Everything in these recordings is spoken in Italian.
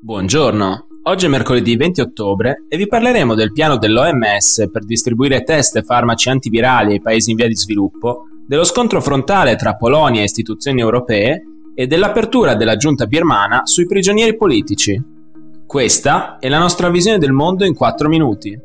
Buongiorno, oggi è mercoledì 20 ottobre e vi parleremo del piano dell'OMS per distribuire test e farmaci antivirali ai paesi in via di sviluppo, dello scontro frontale tra Polonia e istituzioni europee e dell'apertura della giunta birmana sui prigionieri politici. Questa è la nostra visione del mondo in 4 minuti.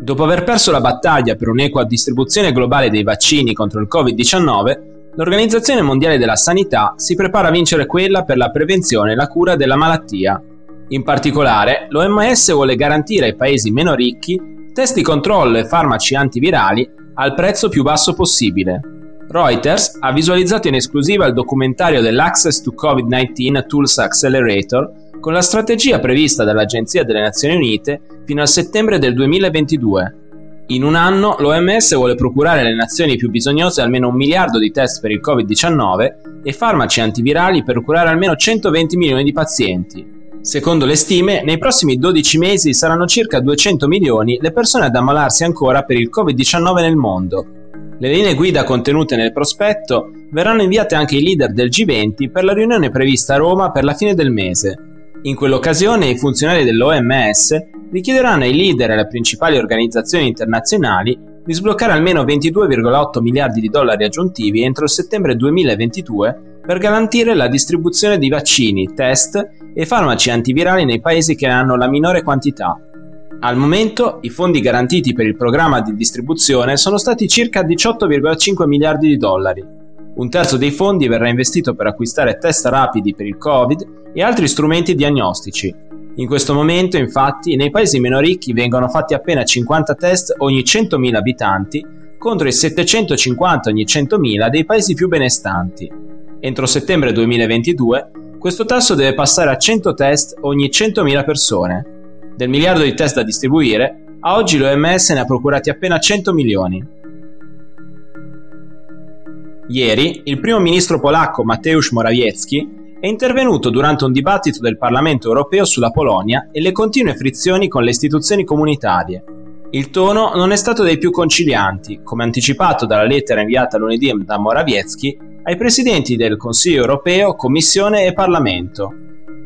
Dopo aver perso la battaglia per un'equa distribuzione globale dei vaccini contro il Covid-19, l'Organizzazione Mondiale della Sanità si prepara a vincere quella per la prevenzione e la cura della malattia. In particolare, l'OMS vuole garantire ai paesi meno ricchi test di controllo e farmaci antivirali al prezzo più basso possibile. Reuters ha visualizzato in esclusiva il documentario dell'Access to COVID-19 Tools Accelerator con la strategia prevista dall'Agenzia delle Nazioni Unite fino al settembre del 2022 in un anno l'OMS vuole procurare alle nazioni più bisognose almeno un miliardo di test per il Covid-19 e farmaci antivirali per curare almeno 120 milioni di pazienti. Secondo le stime, nei prossimi 12 mesi saranno circa 200 milioni le persone ad ammalarsi ancora per il Covid-19 nel mondo. Le linee guida contenute nel prospetto verranno inviate anche ai leader del G20 per la riunione prevista a Roma per la fine del mese. In quell'occasione i funzionari dell'OMS richiederanno ai leader e alle principali organizzazioni internazionali di sbloccare almeno 22,8 miliardi di dollari aggiuntivi entro il settembre 2022 per garantire la distribuzione di vaccini, test e farmaci antivirali nei paesi che hanno la minore quantità. Al momento i fondi garantiti per il programma di distribuzione sono stati circa 18,5 miliardi di dollari. Un terzo dei fondi verrà investito per acquistare test rapidi per il Covid e altri strumenti diagnostici, in questo momento, infatti, nei paesi meno ricchi vengono fatti appena 50 test ogni 100.000 abitanti contro i 750 ogni 100.000 dei paesi più benestanti. Entro settembre 2022 questo tasso deve passare a 100 test ogni 100.000 persone. Del miliardo di test da distribuire, a oggi l'OMS ne ha procurati appena 100 milioni. Ieri, il primo ministro polacco Mateusz Morawiecki è intervenuto durante un dibattito del Parlamento europeo sulla Polonia e le continue frizioni con le istituzioni comunitarie. Il tono non è stato dei più concilianti, come anticipato dalla lettera inviata lunedì da Morawiecki ai presidenti del Consiglio europeo, Commissione e Parlamento.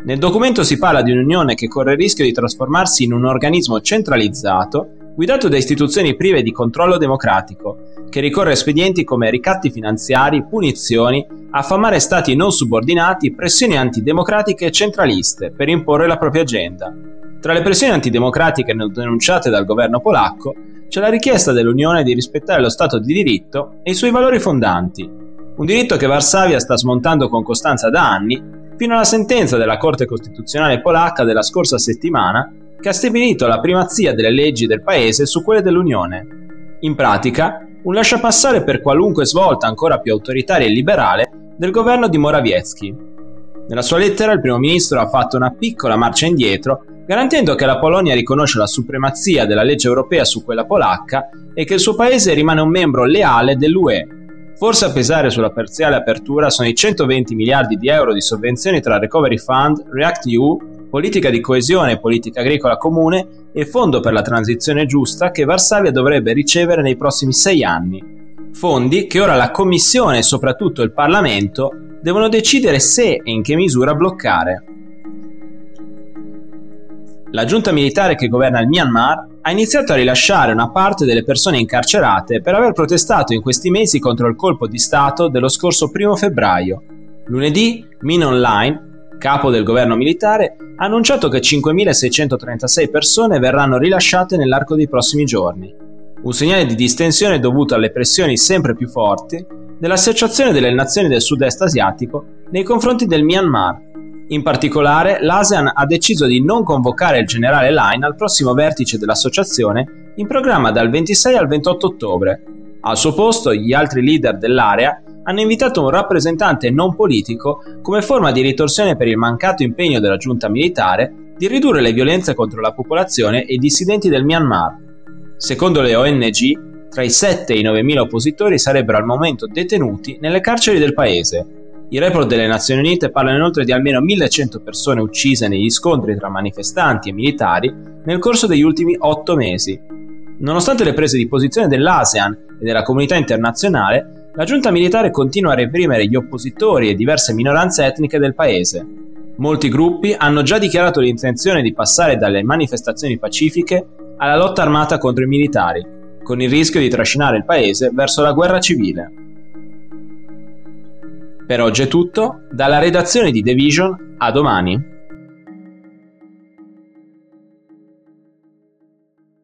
Nel documento si parla di un'unione che corre il rischio di trasformarsi in un organismo centralizzato guidato da istituzioni prive di controllo democratico, che ricorre a espedienti come ricatti finanziari, punizioni, affamare stati non subordinati, pressioni antidemocratiche e centraliste per imporre la propria agenda. Tra le pressioni antidemocratiche denunciate dal governo polacco c'è la richiesta dell'Unione di rispettare lo Stato di diritto e i suoi valori fondanti, un diritto che Varsavia sta smontando con costanza da anni, fino alla sentenza della Corte Costituzionale polacca della scorsa settimana che ha stabilito la primazia delle leggi del paese su quelle dell'Unione. In pratica, un lasciapassare per qualunque svolta ancora più autoritaria e liberale del governo di Morawiecki. Nella sua lettera il primo ministro ha fatto una piccola marcia indietro, garantendo che la Polonia riconosce la supremazia della legge europea su quella polacca e che il suo paese rimane un membro leale dell'UE. Forse a pesare sulla parziale apertura sono i 120 miliardi di euro di sovvenzioni tra Recovery Fund, React EU politica di coesione e politica agricola comune e fondo per la transizione giusta che Varsavia dovrebbe ricevere nei prossimi sei anni. Fondi che ora la Commissione e soprattutto il Parlamento devono decidere se e in che misura bloccare. La giunta militare che governa il Myanmar ha iniziato a rilasciare una parte delle persone incarcerate per aver protestato in questi mesi contro il colpo di Stato dello scorso 1 febbraio. Lunedì, Min Online capo del governo militare, ha annunciato che 5.636 persone verranno rilasciate nell'arco dei prossimi giorni. Un segnale di distensione dovuto alle pressioni sempre più forti dell'Associazione delle Nazioni del Sud-Est Asiatico nei confronti del Myanmar. In particolare, l'ASEAN ha deciso di non convocare il generale Line al prossimo vertice dell'associazione in programma dal 26 al 28 ottobre. Al suo posto, gli altri leader dell'area hanno invitato un rappresentante non politico come forma di ritorsione per il mancato impegno della giunta militare di ridurre le violenze contro la popolazione e i dissidenti del Myanmar. Secondo le ONG, tra i 7 e i 9 mila oppositori sarebbero al momento detenuti nelle carceri del paese. I report delle Nazioni Unite parlano inoltre di almeno 1100 persone uccise negli scontri tra manifestanti e militari nel corso degli ultimi 8 mesi. Nonostante le prese di posizione dell'ASEAN e della comunità internazionale, la giunta militare continua a reprimere gli oppositori e diverse minoranze etniche del paese. Molti gruppi hanno già dichiarato l'intenzione di passare dalle manifestazioni pacifiche alla lotta armata contro i militari, con il rischio di trascinare il paese verso la guerra civile. Per oggi è tutto, dalla redazione di The Vision a domani.